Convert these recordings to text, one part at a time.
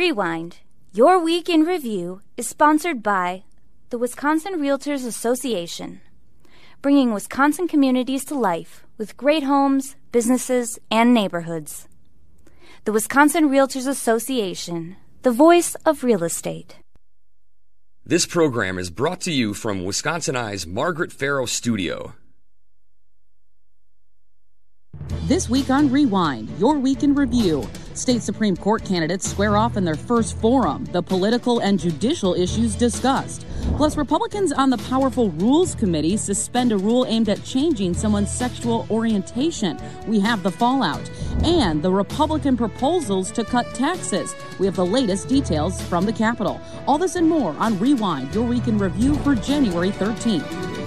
Rewind. Your Week in Review is sponsored by the Wisconsin Realtors Association, bringing Wisconsin communities to life with great homes, businesses, and neighborhoods. The Wisconsin Realtors Association, the voice of real estate. This program is brought to you from Wisconsin Eye's Margaret Farrow Studio. This week on Rewind, your week in review. State Supreme Court candidates square off in their first forum, the political and judicial issues discussed. Plus, Republicans on the powerful Rules Committee suspend a rule aimed at changing someone's sexual orientation. We have the fallout. And the Republican proposals to cut taxes. We have the latest details from the Capitol. All this and more on Rewind, your week in review for January 13th.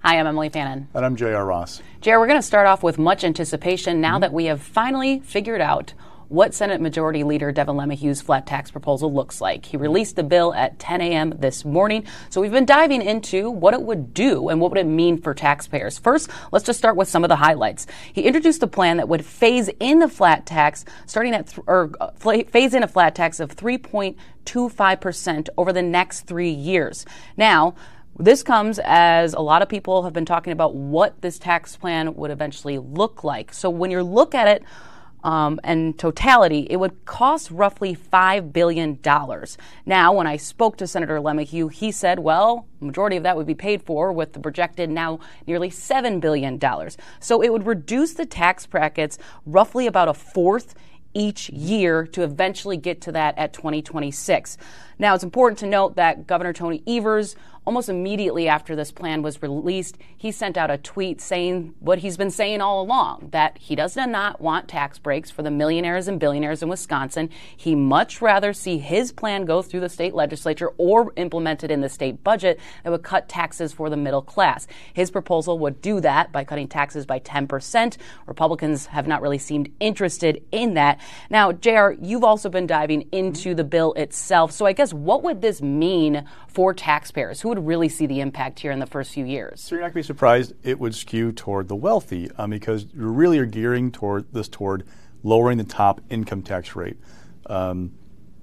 Hi, I'm Emily Fannin. And I'm J.R. Ross. JR, we're going to start off with much anticipation now mm-hmm. that we have finally figured out what Senate Majority Leader Devin LeMahieu's flat tax proposal looks like. He released the bill at 10 a.m. this morning. So we've been diving into what it would do and what would it mean for taxpayers. First, let's just start with some of the highlights. He introduced a plan that would phase in the flat tax starting at th- or uh, phase in a flat tax of 3.25% over the next 3 years. Now, this comes as a lot of people have been talking about what this tax plan would eventually look like. So when you look at it um, and totality, it would cost roughly $5 billion. Now, when I spoke to Senator LeMahieu, he said, well, majority of that would be paid for with the projected now nearly $7 billion. So it would reduce the tax brackets roughly about a fourth each year to eventually get to that at 2026. Now, it's important to note that Governor Tony Evers almost immediately after this plan was released, he sent out a tweet saying what he's been saying all along that he does not want tax breaks for the millionaires and billionaires in Wisconsin. He much rather see his plan go through the state legislature or implemented in the state budget that would cut taxes for the middle class. His proposal would do that by cutting taxes by 10%. Republicans have not really seemed interested in that. Now, JR, you've also been diving into the bill itself. So I guess what would this mean for taxpayers? Who would really see the impact here in the first few years? So you're not going to be surprised it would skew toward the wealthy um, because you really are gearing toward this toward lowering the top income tax rate. Um,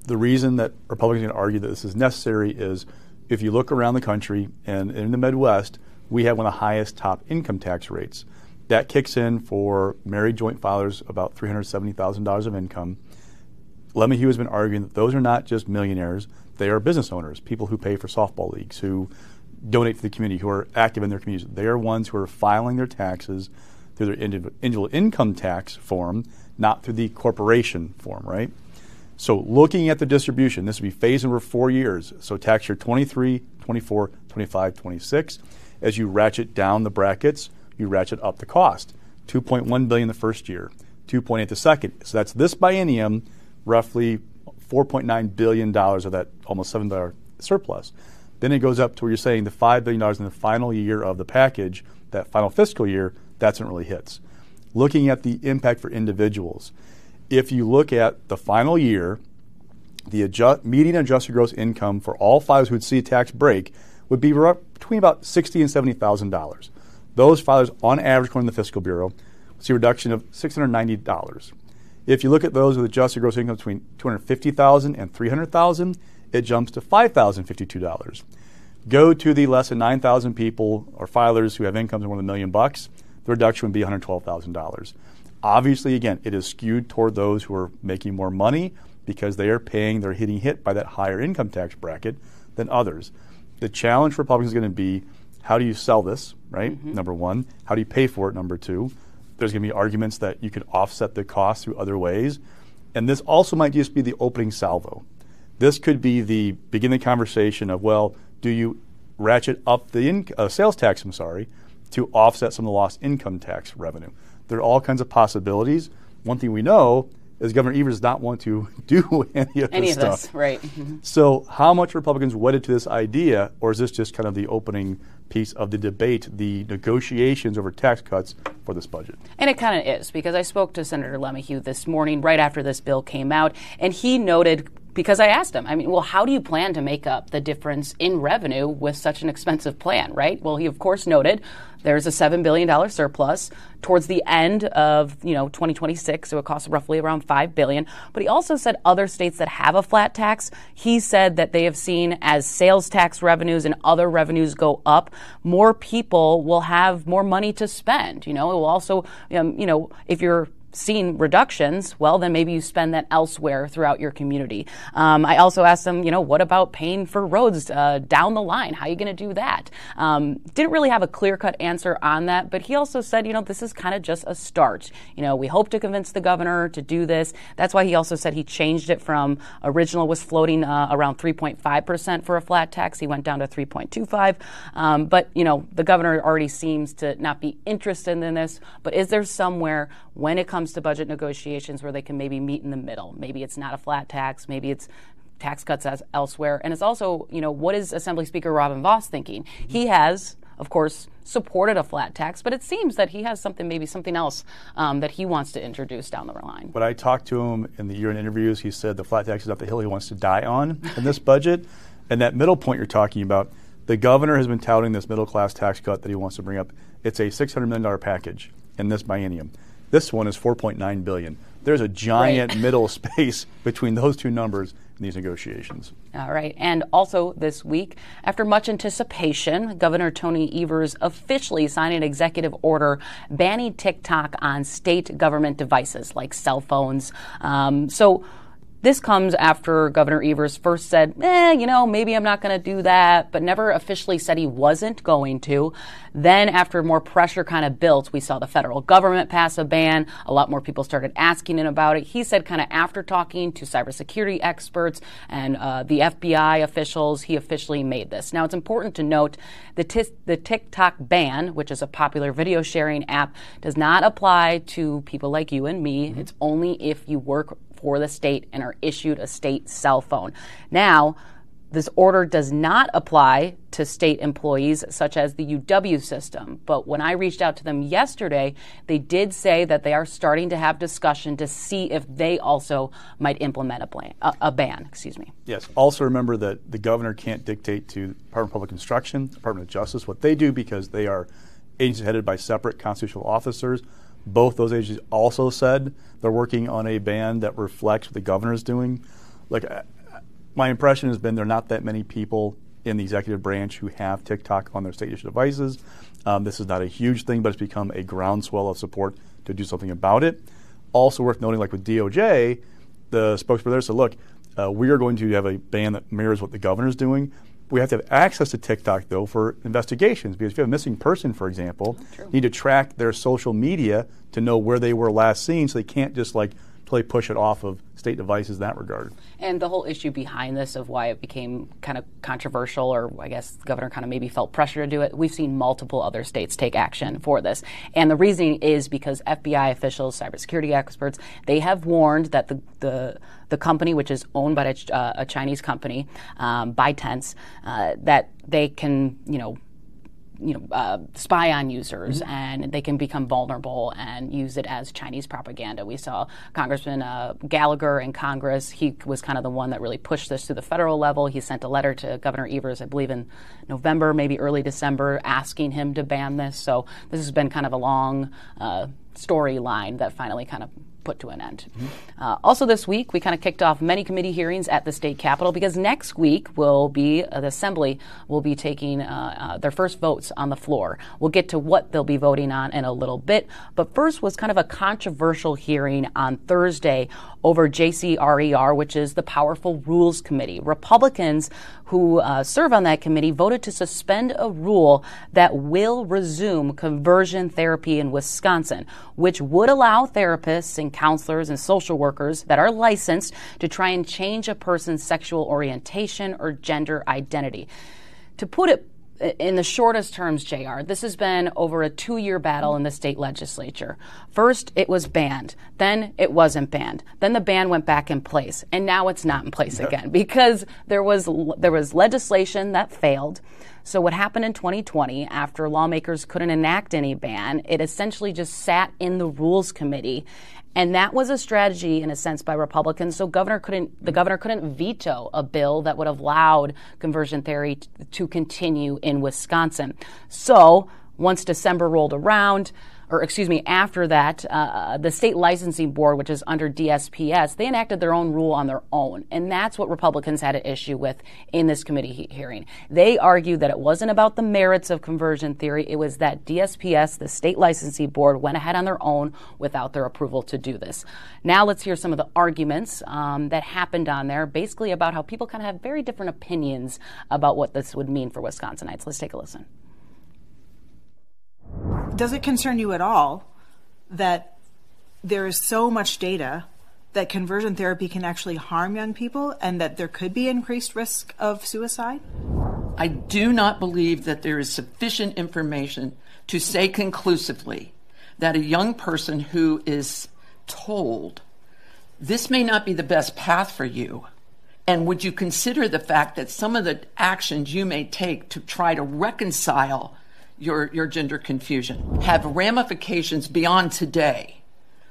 the reason that Republicans are going to argue that this is necessary is if you look around the country and in the Midwest, we have one of the highest top income tax rates. That kicks in for married joint filers about $370,000 of income. LeMahieu has been arguing that those are not just millionaires, they are business owners, people who pay for softball leagues, who donate to the community, who are active in their communities. They are ones who are filing their taxes through their individual income tax form, not through the corporation form, right? So looking at the distribution, this would be phased over four years. So tax year 23, 24, 25, 26. As you ratchet down the brackets, you ratchet up the cost. 2.1 billion the first year, 2.8 the second. So that's this biennium, roughly $4.9 billion of that almost $7 billion surplus. Then it goes up to where you're saying the $5 billion in the final year of the package, that final fiscal year, that's when it really hits. Looking at the impact for individuals, if you look at the final year, the adjust, median adjusted gross income for all filers who would see a tax break would be between about sixty and seventy thousand dollars. Those filers, on average, according to the Fiscal Bureau, see a reduction of six hundred ninety dollars. If you look at those with adjusted gross income between $250,000 and $300,000, it jumps to $5,052. Go to the less than 9,000 people or filers who have incomes of more than a million bucks, the reduction would be $112,000. Obviously, again, it is skewed toward those who are making more money because they are paying, they're hitting hit by that higher income tax bracket than others. The challenge for Republicans is going to be how do you sell this, right? Mm-hmm. Number one. How do you pay for it? Number two there's going to be arguments that you could offset the cost through other ways. And this also might just be the opening salvo. This could be the beginning conversation of, well, do you ratchet up the in, uh, sales tax, I'm sorry, to offset some of the lost income tax revenue? There are all kinds of possibilities. One thing we know is Governor Evers does not want to do any of any this of stuff. This, right. Mm-hmm. So, how much Republicans wedded to this idea, or is this just kind of the opening piece of the debate, the negotiations over tax cuts for this budget? And it kind of is, because I spoke to Senator LeMahieu this morning right after this bill came out, and he noted because I asked him, I mean, well, how do you plan to make up the difference in revenue with such an expensive plan, right? Well, he of course noted there's a $7 billion surplus towards the end of, you know, 2026, so it costs roughly around 5 billion. But he also said other states that have a flat tax, he said that they have seen as sales tax revenues and other revenues go up, more people will have more money to spend. You know, it will also, um, you know, if you're seen reductions, well, then maybe you spend that elsewhere throughout your community. Um, I also asked them, you know, what about paying for roads uh, down the line? How are you going to do that? Um, didn't really have a clear cut answer on that, but he also said, you know, this is kind of just a start. You know, we hope to convince the governor to do this. That's why he also said he changed it from original was floating uh, around 3.5% for a flat tax. He went down to 3.25. Um, but, you know, the governor already seems to not be interested in this. But is there somewhere when it comes to budget negotiations where they can maybe meet in the middle. Maybe it's not a flat tax, maybe it's tax cuts as elsewhere. And it's also, you know, what is Assembly Speaker Robin Vos thinking? He has, of course, supported a flat tax, but it seems that he has something, maybe something else um, that he wants to introduce down the line. When I talked to him in the year-end interviews, he said the flat tax is not the hill he wants to die on in this budget. And that middle point you're talking about, the governor has been touting this middle class tax cut that he wants to bring up. It's a $600 million package in this biennium. This one is 4.9 billion. There's a giant right. middle space between those two numbers in these negotiations. All right. And also this week, after much anticipation, Governor Tony Evers officially signed an executive order banning TikTok on state government devices like cell phones. Um, so this comes after Governor Evers first said, eh, you know, maybe I'm not going to do that, but never officially said he wasn't going to. Then, after more pressure kind of built, we saw the federal government pass a ban. A lot more people started asking him about it. He said, kind of after talking to cybersecurity experts and uh, the FBI officials, he officially made this. Now, it's important to note the, t- the TikTok ban, which is a popular video sharing app, does not apply to people like you and me. Mm-hmm. It's only if you work for the state and are issued a state cell phone. Now, this order does not apply to state employees such as the UW system. But when I reached out to them yesterday, they did say that they are starting to have discussion to see if they also might implement a, ban. A, a ban excuse me. Yes. Also remember that the governor can't dictate to Department of Public Instruction, Department of Justice what they do because they are agencies headed by separate constitutional officers. Both those agencies also said they're working on a ban that reflects what the governor is doing. Like, my impression has been there are not that many people in the executive branch who have TikTok on their state issued devices. Um, this is not a huge thing, but it's become a groundswell of support to do something about it. Also worth noting, like with DOJ, the spokesperson there said, look, uh, we are going to have a ban that mirrors what the governor is doing. We have to have access to TikTok though for investigations because if you have a missing person, for example, oh, you need to track their social media to know where they were last seen, so they can't just like totally push it off of state devices in that regard. And the whole issue behind this of why it became kind of controversial, or I guess the governor kind of maybe felt pressure to do it, we've seen multiple other states take action for this. And the reasoning is because FBI officials, cybersecurity experts, they have warned that the, the the company, which is owned by a, uh, a Chinese company, um, ByteDance, uh, that they can, you know, you know, uh, spy on users mm-hmm. and they can become vulnerable and use it as Chinese propaganda. We saw Congressman uh, Gallagher in Congress. He was kind of the one that really pushed this to the federal level. He sent a letter to Governor Evers, I believe in November, maybe early December, asking him to ban this. So this has been kind of a long uh, storyline that finally kind of put to an end. Mm-hmm. Uh, also, this week, we kind of kicked off many committee hearings at the state capitol because next week will be uh, the assembly will be taking uh, uh their first votes on the floor. We'll get to what they'll be voting on in a little bit, but first was kind of a controversial hearing on Thursday over JCRAR, which is the Powerful Rules Committee. Republicans who uh, serve on that committee voted to suspend a rule that will resume conversion therapy in Wisconsin, which would allow therapists and counselors and social workers that are licensed to try and change a person's sexual orientation or gender identity. To put it in the shortest terms, JR, this has been over a two year battle in the state legislature. First, it was banned. Then it wasn't banned. Then the ban went back in place. And now it's not in place again because there was, there was legislation that failed. So, what happened in 2020 after lawmakers couldn't enact any ban, it essentially just sat in the Rules Committee. And that was a strategy, in a sense, by Republicans. So governor couldn't, the mm-hmm. governor couldn't veto a bill that would have allowed conversion therapy to continue in Wisconsin. So once December rolled around, or excuse me, after that, uh, the state licensing board, which is under DSPS, they enacted their own rule on their own. And that's what Republicans had an issue with in this committee he- hearing. They argued that it wasn't about the merits of conversion therapy, it was that DSPS, the state licensing board, went ahead on their own without their approval to do this. Now let's hear some of the arguments um, that happened on there, basically about how people kind of have very different opinions about what this would mean for Wisconsinites. Let's take a listen does it concern you at all that there is so much data that conversion therapy can actually harm young people and that there could be increased risk of suicide? I do not believe that there is sufficient information to say conclusively that a young person who is told this may not be the best path for you. And would you consider the fact that some of the actions you may take to try to reconcile your, your gender confusion have ramifications beyond today,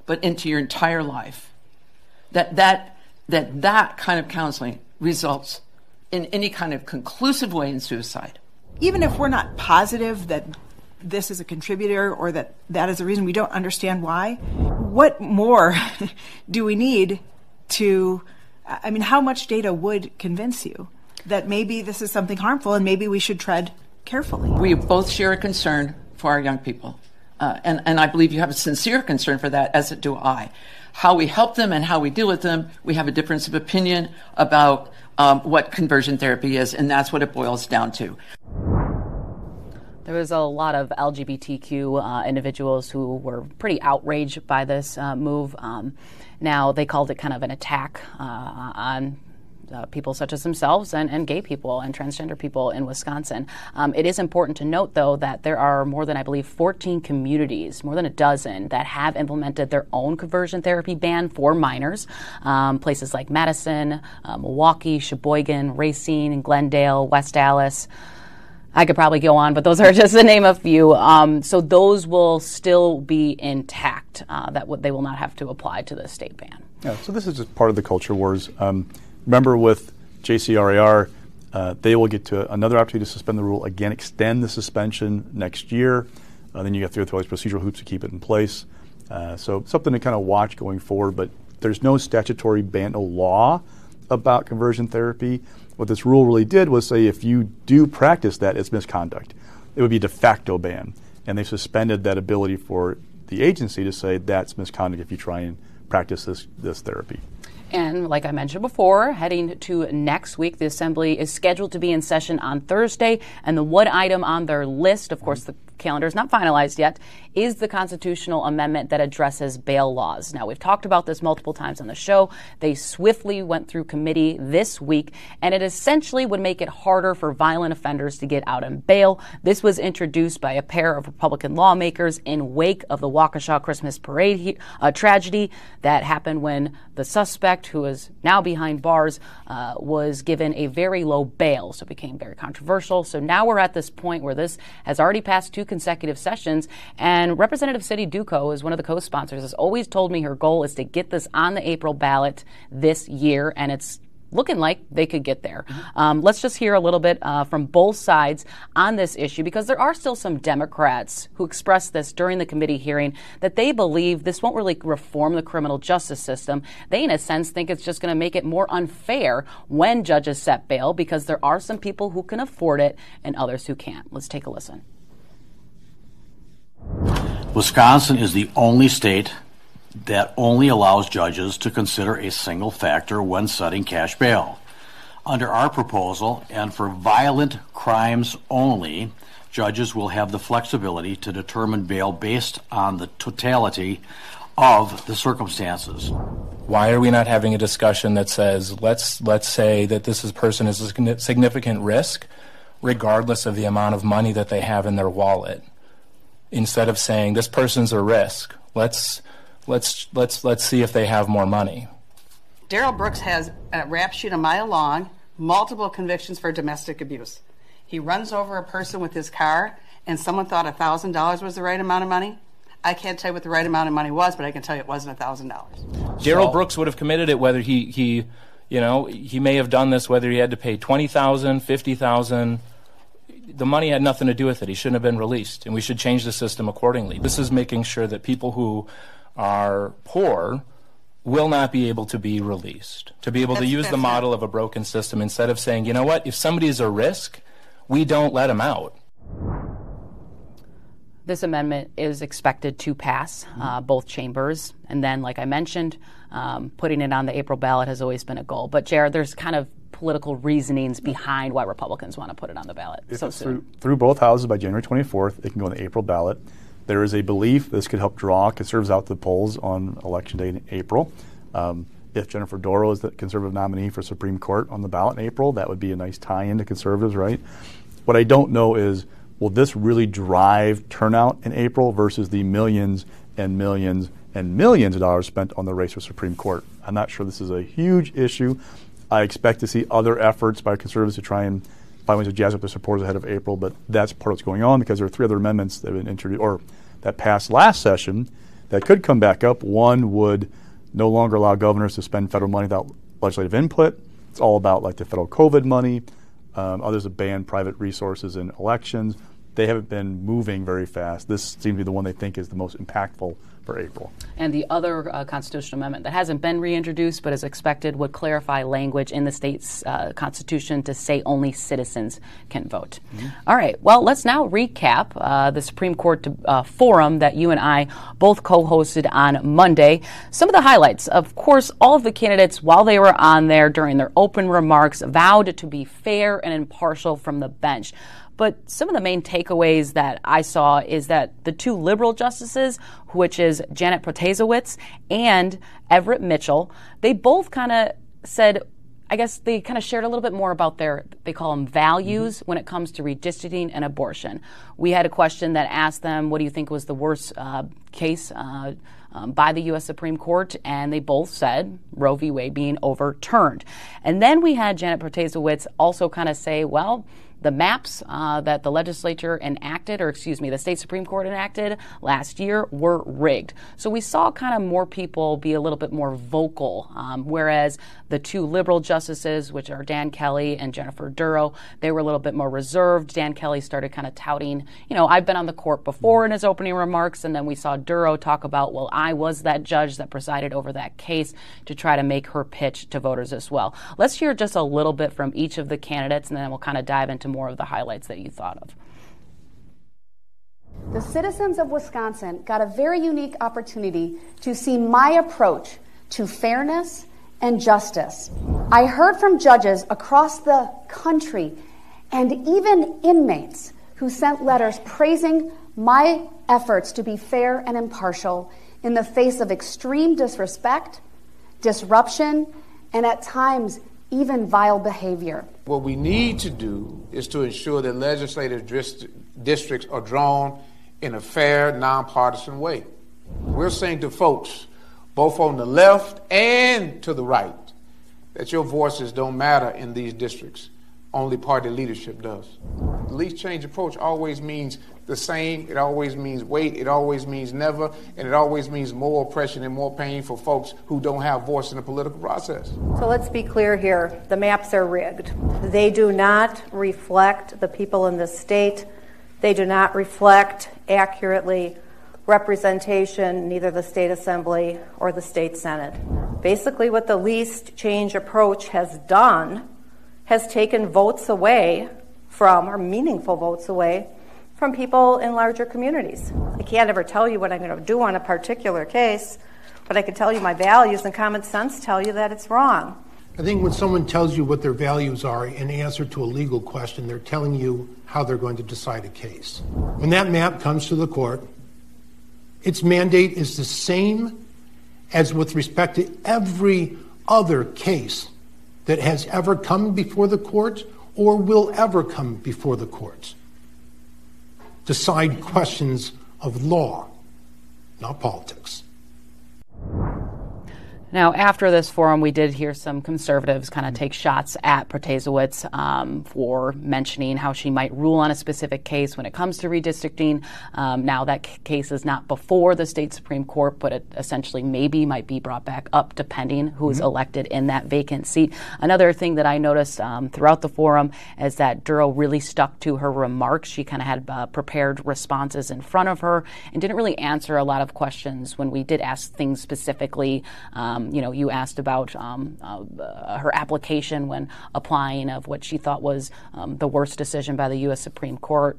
but into your entire life. That, that, that, that kind of counseling results in any kind of conclusive way in suicide. Even if we're not positive that this is a contributor or that that is a reason we don't understand why, what more do we need to? I mean, how much data would convince you that maybe this is something harmful and maybe we should tread carefully. We both share a concern for our young people. Uh, and, and I believe you have a sincere concern for that, as do I. How we help them and how we deal with them, we have a difference of opinion about um, what conversion therapy is, and that's what it boils down to. There was a lot of LGBTQ uh, individuals who were pretty outraged by this uh, move. Um, now, they called it kind of an attack uh, on uh, people such as themselves and, and, gay people and transgender people in Wisconsin. Um, it is important to note, though, that there are more than, I believe, 14 communities, more than a dozen, that have implemented their own conversion therapy ban for minors. Um, places like Madison, uh, Milwaukee, Sheboygan, Racine, Glendale, West Allis. I could probably go on, but those are just to name a few. Um, so those will still be intact. Uh, that w- they will not have to apply to the state ban. Yeah, so this is just part of the culture wars. Um, Remember, with JCRAR, uh, they will get to another opportunity to suspend the rule, again, extend the suspension next year. Uh, then you get through all these procedural hoops to keep it in place. Uh, so something to kind of watch going forward, but there's no statutory ban, no law about conversion therapy. What this rule really did was say if you do practice that, it's misconduct. It would be de facto ban. And they suspended that ability for the agency to say that's misconduct if you try and practice this, this therapy. And like I mentioned before, heading to next week, the Assembly is scheduled to be in session on Thursday. And the one item on their list, of course, the calendar is not finalized yet, is the constitutional amendment that addresses bail laws. Now, we've talked about this multiple times on the show. They swiftly went through committee this week, and it essentially would make it harder for violent offenders to get out on bail. This was introduced by a pair of Republican lawmakers in wake of the Waukesha Christmas parade uh, tragedy that happened when the suspect, who is now behind bars, uh, was given a very low bail. So it became very controversial. So now we're at this point where this has already passed two consecutive sessions, and Representative Cindi Duchow is one of the co-sponsors. Has always told me her goal is to get this on the April ballot this year, and it's looking like they could get there. Um, let's just hear a little bit uh, from both sides on this issue because there are still some Democrats who expressed this during the committee hearing that they believe this won't really reform the criminal justice system. They, in a sense, think it's just going to make it more unfair when judges set bail because there are some people who can afford it and others who can't. Let's take a listen. Wisconsin is the only state that only allows judges to consider a single factor when setting cash bail. Under our proposal, and for violent crimes only, judges will have the flexibility to determine bail based on the totality of the circumstances. Why are we not having a discussion that says let's let's say that this is, person is a significant risk regardless of the amount of money that they have in their wallet? Instead of saying this person's a risk. Let's let's let's let's see if they have more money. Darrell Brooks has a rap sheet a mile long, multiple convictions for domestic abuse. he runs over a person with his car, and someone thought $1,000 was the right amount of money. I can't tell you what the right amount of money was, but I can tell you it wasn't $1,000. Darrell Brooks would have committed it whether he, he, you know, he may have done this whether he had to pay 20000 50000 the money had nothing to do with it. He shouldn't have been released, and we should change the system accordingly. This is making sure that people who are poor will not be able to be released, to be able That's- to use the that's model of a broken system instead of saying, you know what, if somebody is a risk, we don't let them out. This amendment is expected to pass uh, both chambers. And then, like I mentioned, um, putting it on the April ballot has always been a goal. But, Jared, there's kind of political reasonings behind why Republicans want to put it on the ballot If so soon. through, through both houses by January 24th, it can go on the April ballot. There is a belief this could help draw conservatives out to the polls on election day in April. Um, if Jennifer Dorow is the conservative nominee for Supreme Court on the ballot in April, that would be a nice tie-in to conservatives, right? What I don't know is will this really drive turnout in April versus the millions and millions and millions of dollars spent on the race for Supreme Court? I'm not sure this is a huge issue. I expect to see other efforts by conservatives to try and find ways to jazz up their supporters ahead of April, but that's part of what's going on because there are three other amendments that have been introduced or that passed last session that could come back up. One would no longer allow governors to spend federal money without legislative input. It's all about like the federal COVID money. Um, others have banned private resources in elections. They haven't been moving very fast. This seems to be the one they think is the most impactful for April. And the other uh, constitutional amendment that hasn't been reintroduced but is expected would clarify language in the state's uh, constitution to say only citizens can vote. All right, well, let's now recap uh, the Supreme Court uh, forum that you and I both co hosted on Monday. Some of the highlights. Of course, all of the candidates, while they were on there during their open remarks, vowed to be fair and impartial from the bench. But some of the main takeaways that I saw is that the two liberal justices, which is Janet Protasiewicz and Everett Mitchell, they both kind of said, I guess they kind of shared a little bit more about their, they call them values when it comes to redistricting and abortion. We had a question that asked them, what do you think was the worst uh, case? Uh, um, by the U.S. Supreme Court, and they both said Roe v. Wade being overturned. And then we had Janet Protasiewicz also kind of say, well, the maps uh, that the legislature enacted, or excuse me, the state Supreme Court enacted last year were rigged. So we saw kind of more people be a little bit more vocal, um, whereas the two liberal justices, which are Dan Kelly and Jennifer Dorow, they were a little bit more reserved. Dan Kelly started kind of touting, you know, I've been on the court before in his opening remarks, and then we saw Dorow talk about, well, I was that judge that presided over that case to try to make her pitch to voters as well. Let's hear just a little bit from each of the candidates, and then we'll kind of dive into more of the highlights that you thought of. The citizens of Wisconsin got a very unique opportunity to see my approach to fairness and justice. I heard from judges across the country and even inmates who sent letters praising my efforts to be fair and impartial in the face of extreme disrespect, disruption, and at times even vile behavior. What we need to do is to ensure that legislative dist- districts are drawn in a fair, nonpartisan way. We're saying to folks, both on the left and to the right, that your voices don't matter in these districts. Only party leadership does. The least change approach always means the same, it always means wait, it always means never, and it always means more oppression and more pain for folks who don't have voice in the political process. So let's be clear here the maps are rigged. They do not reflect the people in this state, they do not reflect accurately representation, neither the state assembly or the state senate. Basically, what the least change approach has done has taken votes away from, or meaningful votes away, from people in larger communities. I can't ever tell you what I'm going to do on a particular case, but I can tell you my values, and common sense tell you that it's wrong. I think when someone tells you what their values are in answer to a legal question, they're telling you how they're going to decide a case. When that map comes to the court, its mandate is the same as with respect to every other case that has ever come before the courts or will ever come before the courts. Decide questions of law, not politics. Now, after this forum, we did hear some conservatives kind of take shots at Protasiewicz um, for mentioning how she might rule on a specific case when it comes to redistricting. Um, now, that c- case is not before the state Supreme Court, but it essentially maybe might be brought back up depending who's Mhm. elected in that vacant seat. Another thing that I noticed um, throughout the forum is that Dorow really stuck to her remarks. She kind of had uh, prepared responses in front of her and didn't really answer a lot of questions when we did ask things specifically. Um, you know, you asked about um, uh, her application when applying of what she thought was um, the worst decision by the U.S. Supreme Court.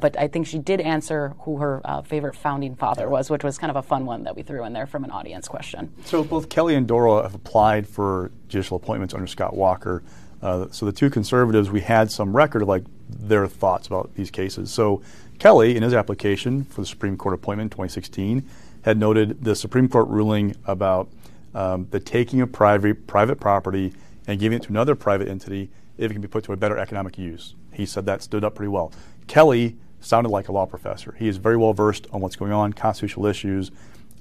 But I think she did answer who her uh, favorite founding father was, which was kind of a fun one that we threw in there from an audience question. So both Kelly and Dorow have applied for judicial appointments under Scott Walker. Uh, so the two conservatives, we had some record of like their thoughts about these cases. So Kelly, in his application for the Supreme Court appointment in 2016, had noted the Supreme Court ruling about um, the taking of private private property and giving it to another private entity if it can be put to a better economic use. He said that stood up pretty well. Kelly sounded like a law professor. He is very well versed on what's going on, constitutional issues.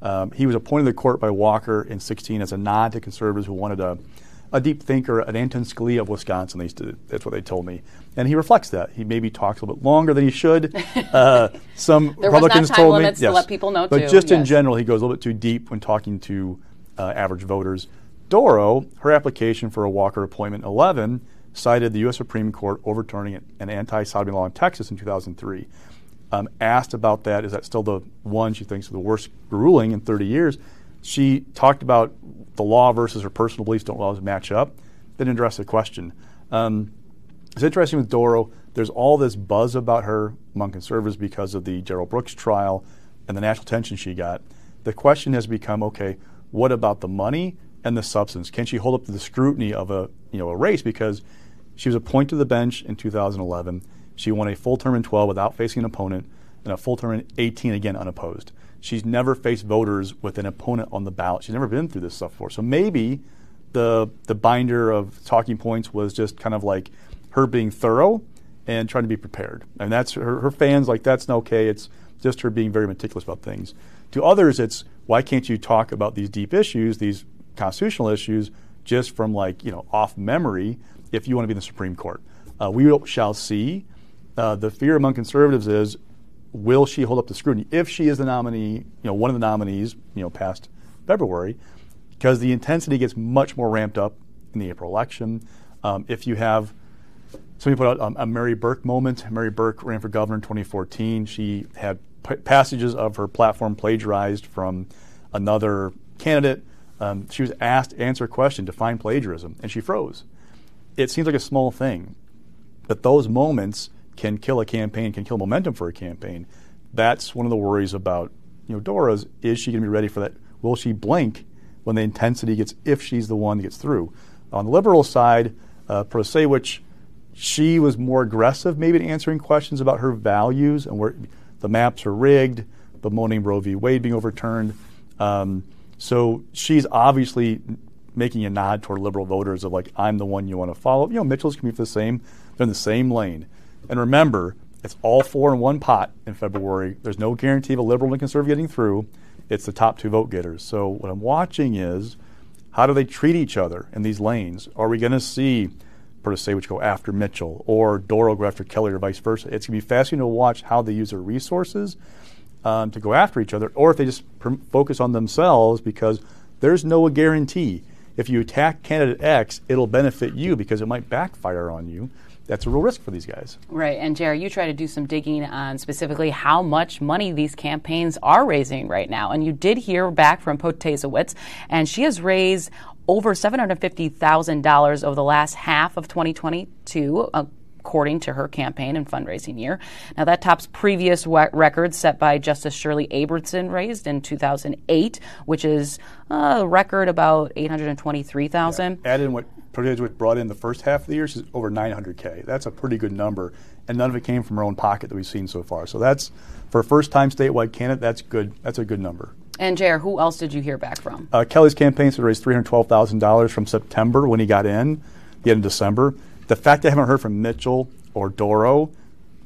Um, he was appointed to the court by Walker in 16 as a nod to conservatives who wanted a, a deep thinker, an Anton Scalia of Wisconsin. They used to, that's what they told me, and he reflects that. He maybe talks a little bit longer than he should. Uh, some There was not Republicans told me, to yes, let people know, but too, just in general, he goes a little bit too deep when talking to uh, average voters. Dorow, her application for a Walker appointment 11 cited the U.S. Supreme Court overturning an anti-sodomy law in Texas in 2003. Um, asked about that, is that still the one she thinks is the worst ruling in 30 years? She talked about the law versus her personal beliefs don't always match up. Didn't address the question. Um, it's interesting with Dorow. There's all this buzz about her among conservatives because of the Darrell Brooks trial and the national attention she got. The question has become, okay, what about the money and the substance? Can she hold up to the scrutiny of a you know a race? Because she was appointed to the bench in 2011. She won a full term in 12 without facing an opponent, and a full term in 18 again unopposed. She's never faced voters with an opponent on the ballot. She's never been through this stuff before. So maybe the the binder of talking points was just kind of like her being thorough and trying to be prepared. And that's her, her fans like that's not okay. It's just her being very meticulous about things. To others, it's why can't you talk about these deep issues, these constitutional issues, just from like you know off memory if you want to be in the Supreme Court. Uh, we shall see. Uh, the fear among conservatives is will she hold up to scrutiny if she is the nominee, you know, one of the nominees, you know, past February, because the intensity gets much more ramped up in the April election. Um, if you have somebody put out um, a Mary Burke moment. Mary Burke ran for governor in 2014. She had p- passages of her platform plagiarized from another candidate. Um, she was asked to answer a question, to find plagiarism, and she froze. It seems like a small thing, but those moments can kill a campaign, can kill momentum for a campaign. That's one of the worries about you know Dorow's. Is she going to be ready for that? Will she blink when the intensity gets? If she's the one that gets through. On the liberal side, uh, Protasiewicz, she was more aggressive, maybe in answering questions about her values and where the maps are rigged, bemoaning Roe v. Wade being overturned. Um, so she's obviously making a nod toward liberal voters of like, I'm the one you want to follow. You know, Mitchell's to be the same, they're in the same lane. And remember, it's all four in one pot in February. There's no guarantee of a liberal and conservative getting through. It's the top two vote getters. So what I'm watching is how do they treat each other in these lanes? Are we going to see Protasiewicz go after Mitchell or Dorow go after Kelly or vice versa? It's going to be fascinating to watch how they use their resources um, to go after each other, or if they just pr- focus on themselves because there's no guarantee. If you attack candidate X, it'll benefit you because it might backfire on you. That's a real risk for these guys. Right. And Jerry, you try to do some digging on specifically how much money these campaigns are raising right now. And you did hear back from Protasiewicz, and she has raised over $750,000 over the last half of 2022. According to her campaign and fundraising year. Now, that tops previous records set by Justice Shirley Abrahamson, raised in 2008, which is a record about 823,000. Add in what brought in the first half of the year, she's over 900K. That's a pretty good number. And none of it came from her own pocket that we've seen so far. So that's, for a first time statewide candidate, that's good. That's a good number. And Jer, who else did you hear back from? Uh, Kelly's campaign should raised $312,000 from September when he got in, the end of December. The fact I haven't heard from Mitchell or Dorow,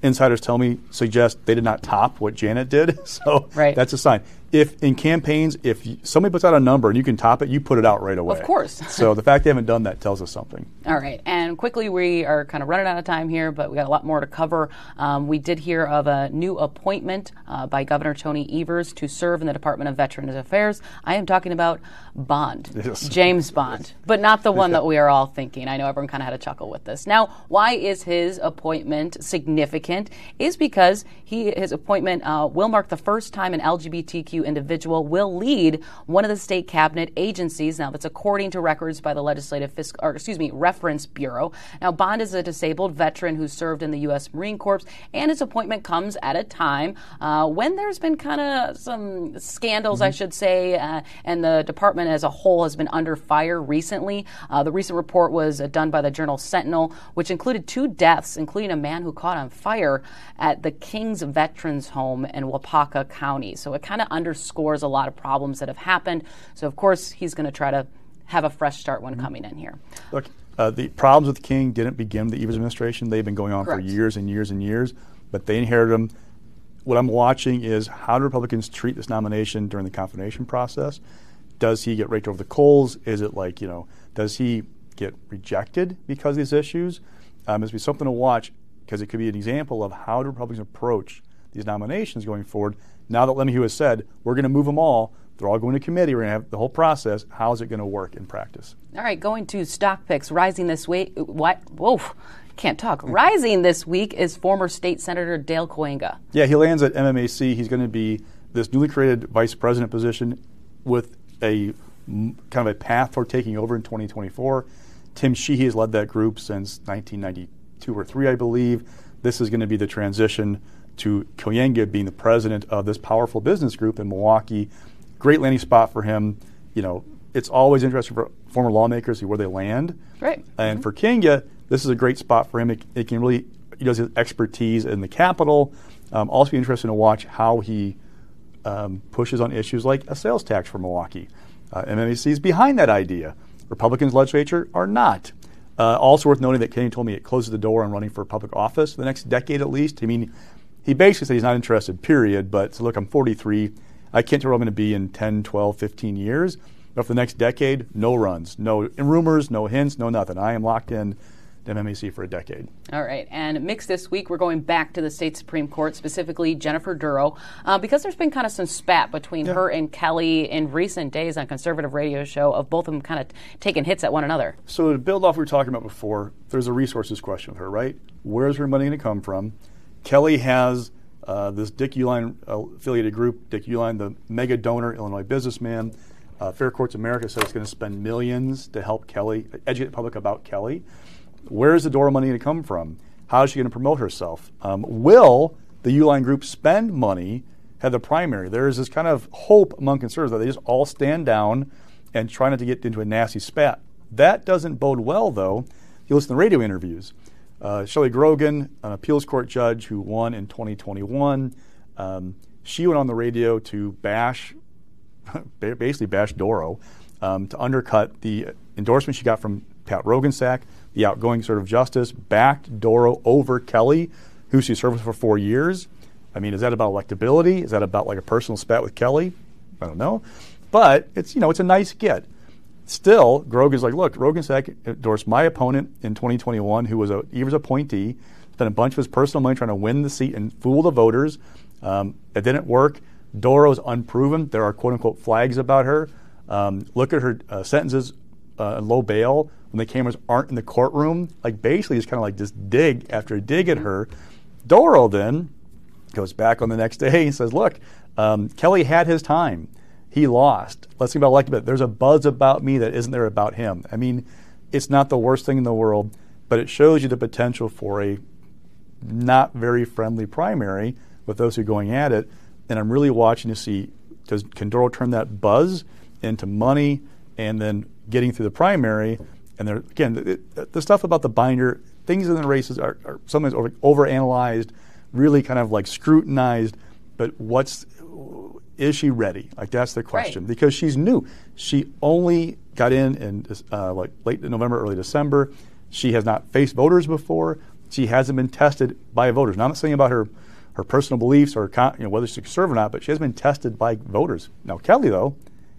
insiders tell me, suggest they did not top what Janet did. So Right. that's a sign. If in campaigns, if somebody puts out a number and you can top it, you put it out right away. Of course. so the fact they haven't done that tells us something. All right, and quickly we are kind of running out of time here, but we got a lot more to cover. Um, we did hear of a new appointment uh, by Governor Tony Evers to serve in the Department of Veterans Affairs. I am talking about Bond, yes. James Bond, but not the one that we are all thinking. I know everyone kind of had a chuckle with this. Now, why is his appointment significant? Is because he his appointment uh, will mark the first time an LGBTQ individual will lead one of the state cabinet agencies. Now, that's according to records by the Legislative Fiscal, or excuse me, Reference Bureau. Now, Bond is a disabled veteran who served in the U.S. Marine Corps, and his appointment comes at a time uh, when there's been kind of some scandals, mm-hmm. I should say, uh, and the department as a whole has been under fire recently. Uh, the recent report was uh, done by the Journal Sentinel, which included two deaths, including a man who caught on fire at the King's Veterans Home in Waupaca County. So it kind of underscores a lot of problems that have happened. So, of course, he's going to try to have a fresh start when mm-hmm. coming in here. Look, uh, the problems with King didn't begin with the Evers administration. They've been going on Correct. for years and years and years, but they inherited them. What I'm watching is how do Republicans treat this nomination during the confirmation process? Does he get raked over the coals? Is it like, you know, does he get rejected because of these issues? Um, it's be something to watch because it could be an example of how do Republicans approach these nominations going forward. Now that LeMahieu has said, we're going to move them all, they're all going to committee, we're going to have the whole process. How is it going to work in practice? All right, going to stock picks, rising this week. What? Whoa, can't talk. Mm. rising this week is former state senator Dale Kooyenga. Yeah, he lands at MMAC. He's going to be this newly created vice president position with a kind of a path for taking over in 2024. Tim Sheehy has led that group since 1992 or three, I believe. This is going to be the transition to Kooyenga being the president of this powerful business group in Milwaukee. Great landing spot for him. You know, it's always interesting for former lawmakers see where they land. Right. And mm-hmm. for Kooyenga, this is a great spot for him. It, it can really, he does his expertise in the Capitol. Um, also, be interesting to watch how he um, pushes on issues like a sales tax for Milwaukee. Uh, MMAC is behind that idea. Republicans legislature are not. Uh, also worth noting that Kenny told me it closes the door on running for public office for the next decade at least. I mean, he basically said he's not interested, period. But so look, I'm 43. I can't tell where I'm going to be in 10, 12, 15 years. But for the next decade, no runs, no rumors, no hints, no nothing. I am locked in to MMAC for a decade. All right. And mixed this week, we're going back to the state Supreme Court, specifically Jennifer Dorow, uh, because there's been kind of some spat between yeah. her and Kelly in recent days on conservative radio show of both of them kind of taking hits at one another. So to build off what we were talking about before, there's a resources question with her, right? Where's her money going to come from? Kelly has uh, this Dick Uihlein affiliated group, Dick Uihlein, the mega donor, Illinois businessman. Uh, Fair Courts America says it's going to spend millions to help Kelly, educate the public about Kelly. Where is the Dorow money going to come from? How is she going to promote herself? Um, will the Uihlein group spend money at the primary? There is this kind of hope among conservatives that they just all stand down and try not to get into a nasty spat. That doesn't bode well, though. You listen to the radio interviews. Uh, Shelley Grogan, an appeals court judge who won in 2021, um, she went on the radio to bash, basically bash Dorow, um, to undercut the endorsement she got from Pat Roggensack, the outgoing sort of justice, backed Dorow over Kelly, who she served for four years. I mean, is that about electability? Is that about like a personal spat with Kelly? I don't know. But it's, you know, it's a nice get. Still, Grogan's like, look, Roggensack endorsed my opponent in 2021, who was a Evers appointee, spent a bunch of his personal money trying to win the seat and fool the voters. Um, it didn't work. Dorow's unproven. There are quote unquote flags about her. Um, look at her uh, sentences uh, low bail when the cameras aren't in the courtroom. Like basically just kind of like just dig after dig at her. Dorow then goes back on the next day and says, look, um, Kelly had his time. He lost. Let's think about elected. There's a buzz about me that isn't there about him. I mean, it's not the worst thing in the world, but it shows you the potential for a not very friendly primary with those who are going at it. And I'm really watching to see does can Dorow turn that buzz into money and then getting through the primary. And there again, the, the, stuff about the binder, things in the races are, are sometimes over, overanalyzed, really kind of like scrutinized. But what's is she ready? Like that's the question right. because she's new. She only got in in uh, like late November, early December. She has not faced voters before. She hasn't been tested by voters. Now, I'm not saying about her her personal beliefs or you know, whether she can serve or not, but she has been tested by voters. Now, Kelly, though,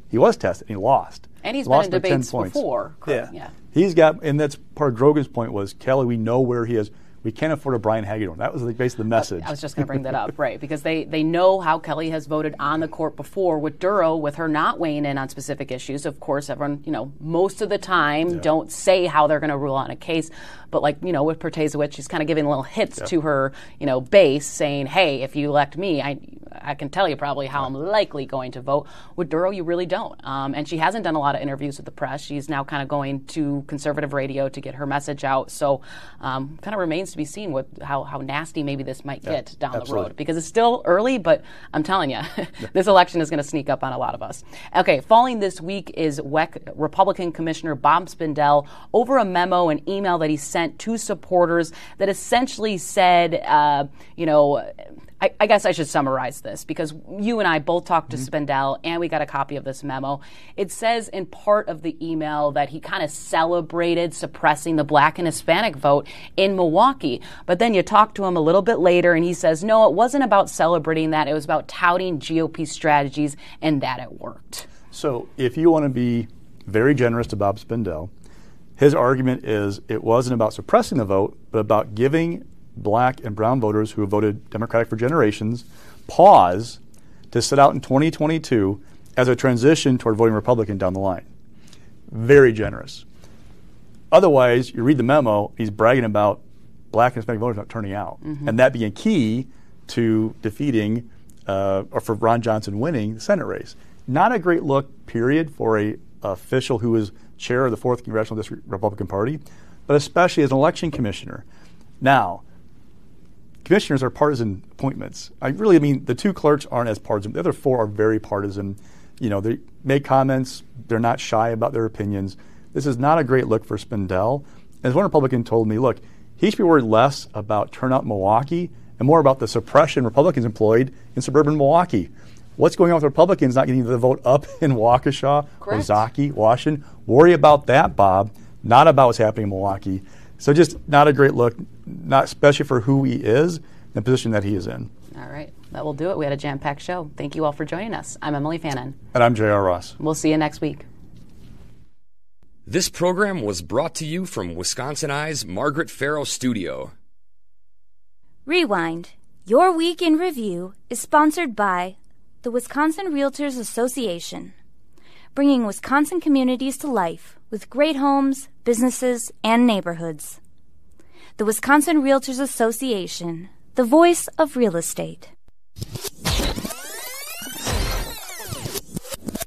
he was tested and he lost. And he's lost been in debates before. Yeah. yeah. He's got, and that's part of Grogan's point was Kelly, we know where he is. We can't afford a Brian Hagedorn. That was basically the message. I was just going to bring that up, right? Because they, they know how Kelly has voted on the court before with Dorow, with her not weighing in on specific issues. Of course, everyone, you know, most of the time yeah. don't say how they're going to rule on a case. But like, you know, with Protasiewicz, she's kind of giving little hits yeah. to her, you know, base saying, hey, if you elect me, I, I can tell you probably how I'm likely going to vote. With Dorow, you really don't. Um, and she hasn't done a lot of interviews with the press. She's now kind of going to conservative radio to get her message out. So um, kind of remains to be seen what how, how nasty maybe this might get yeah, down absolutely. the road because it's still early, but I'm telling you, this election is going to sneak up on a lot of us. Okay, falling this week is WEC Republican Commissioner Bob Spindell over a memo and email that he sent to supporters that essentially said, uh, you know, I, I, guess I should summarize this because you and I both talked to mm-hmm. Spindell and we got a copy of this memo. It says in part of the email that he kind of celebrated suppressing the black and Hispanic vote in Milwaukee. But then you talk to him a little bit later and he says, no, it wasn't about celebrating that. It was about touting GOP strategies and that it worked. So if you want to be very generous to Bob Spindell, his argument is it wasn't about suppressing the vote, but about giving black and brown voters who have voted Democratic for generations pause to sit out in 2022 as a transition toward voting Republican down the line. Very generous. Otherwise, you read the memo, he's bragging about black and Hispanic voters not turning out. Mm-hmm. And that being key to defeating uh, or for Ron Johnson winning the Senate race. Not a great look, period, for a official who is chair of the 4th Congressional District Republican Party, but especially as an election commissioner. Now, commissioners are partisan appointments. I really I mean the two clerks aren't as partisan. The other four are very partisan. You know, they make comments. They're not shy about their opinions. This is not a great look for Spindell. As one Republican told me, look, he should be worried less about turnout in Milwaukee and more about the suppression Republicans employed in suburban Milwaukee. What's going on with Republicans not getting the vote up in Waukesha, Correct. Ozaukee, Washington? Worry about that, Bob, not about what's happening in Milwaukee. So just not a great look, not especially for who he is, the position that he is in. All right. That will do it. We had a jam packed show. Thank you all for joining us. I'm Emilee Fannon. And I'm J.R. Ross. We'll see you next week. This program was brought to you from Wisconsin Eye's Margaret Farrow Studio. Rewind. Your Week in Review is sponsored by the Wisconsin Realtors Association, bringing Wisconsin communities to life with great homes, businesses, and neighborhoods. The Wisconsin Realtors Association, the voice of real estate.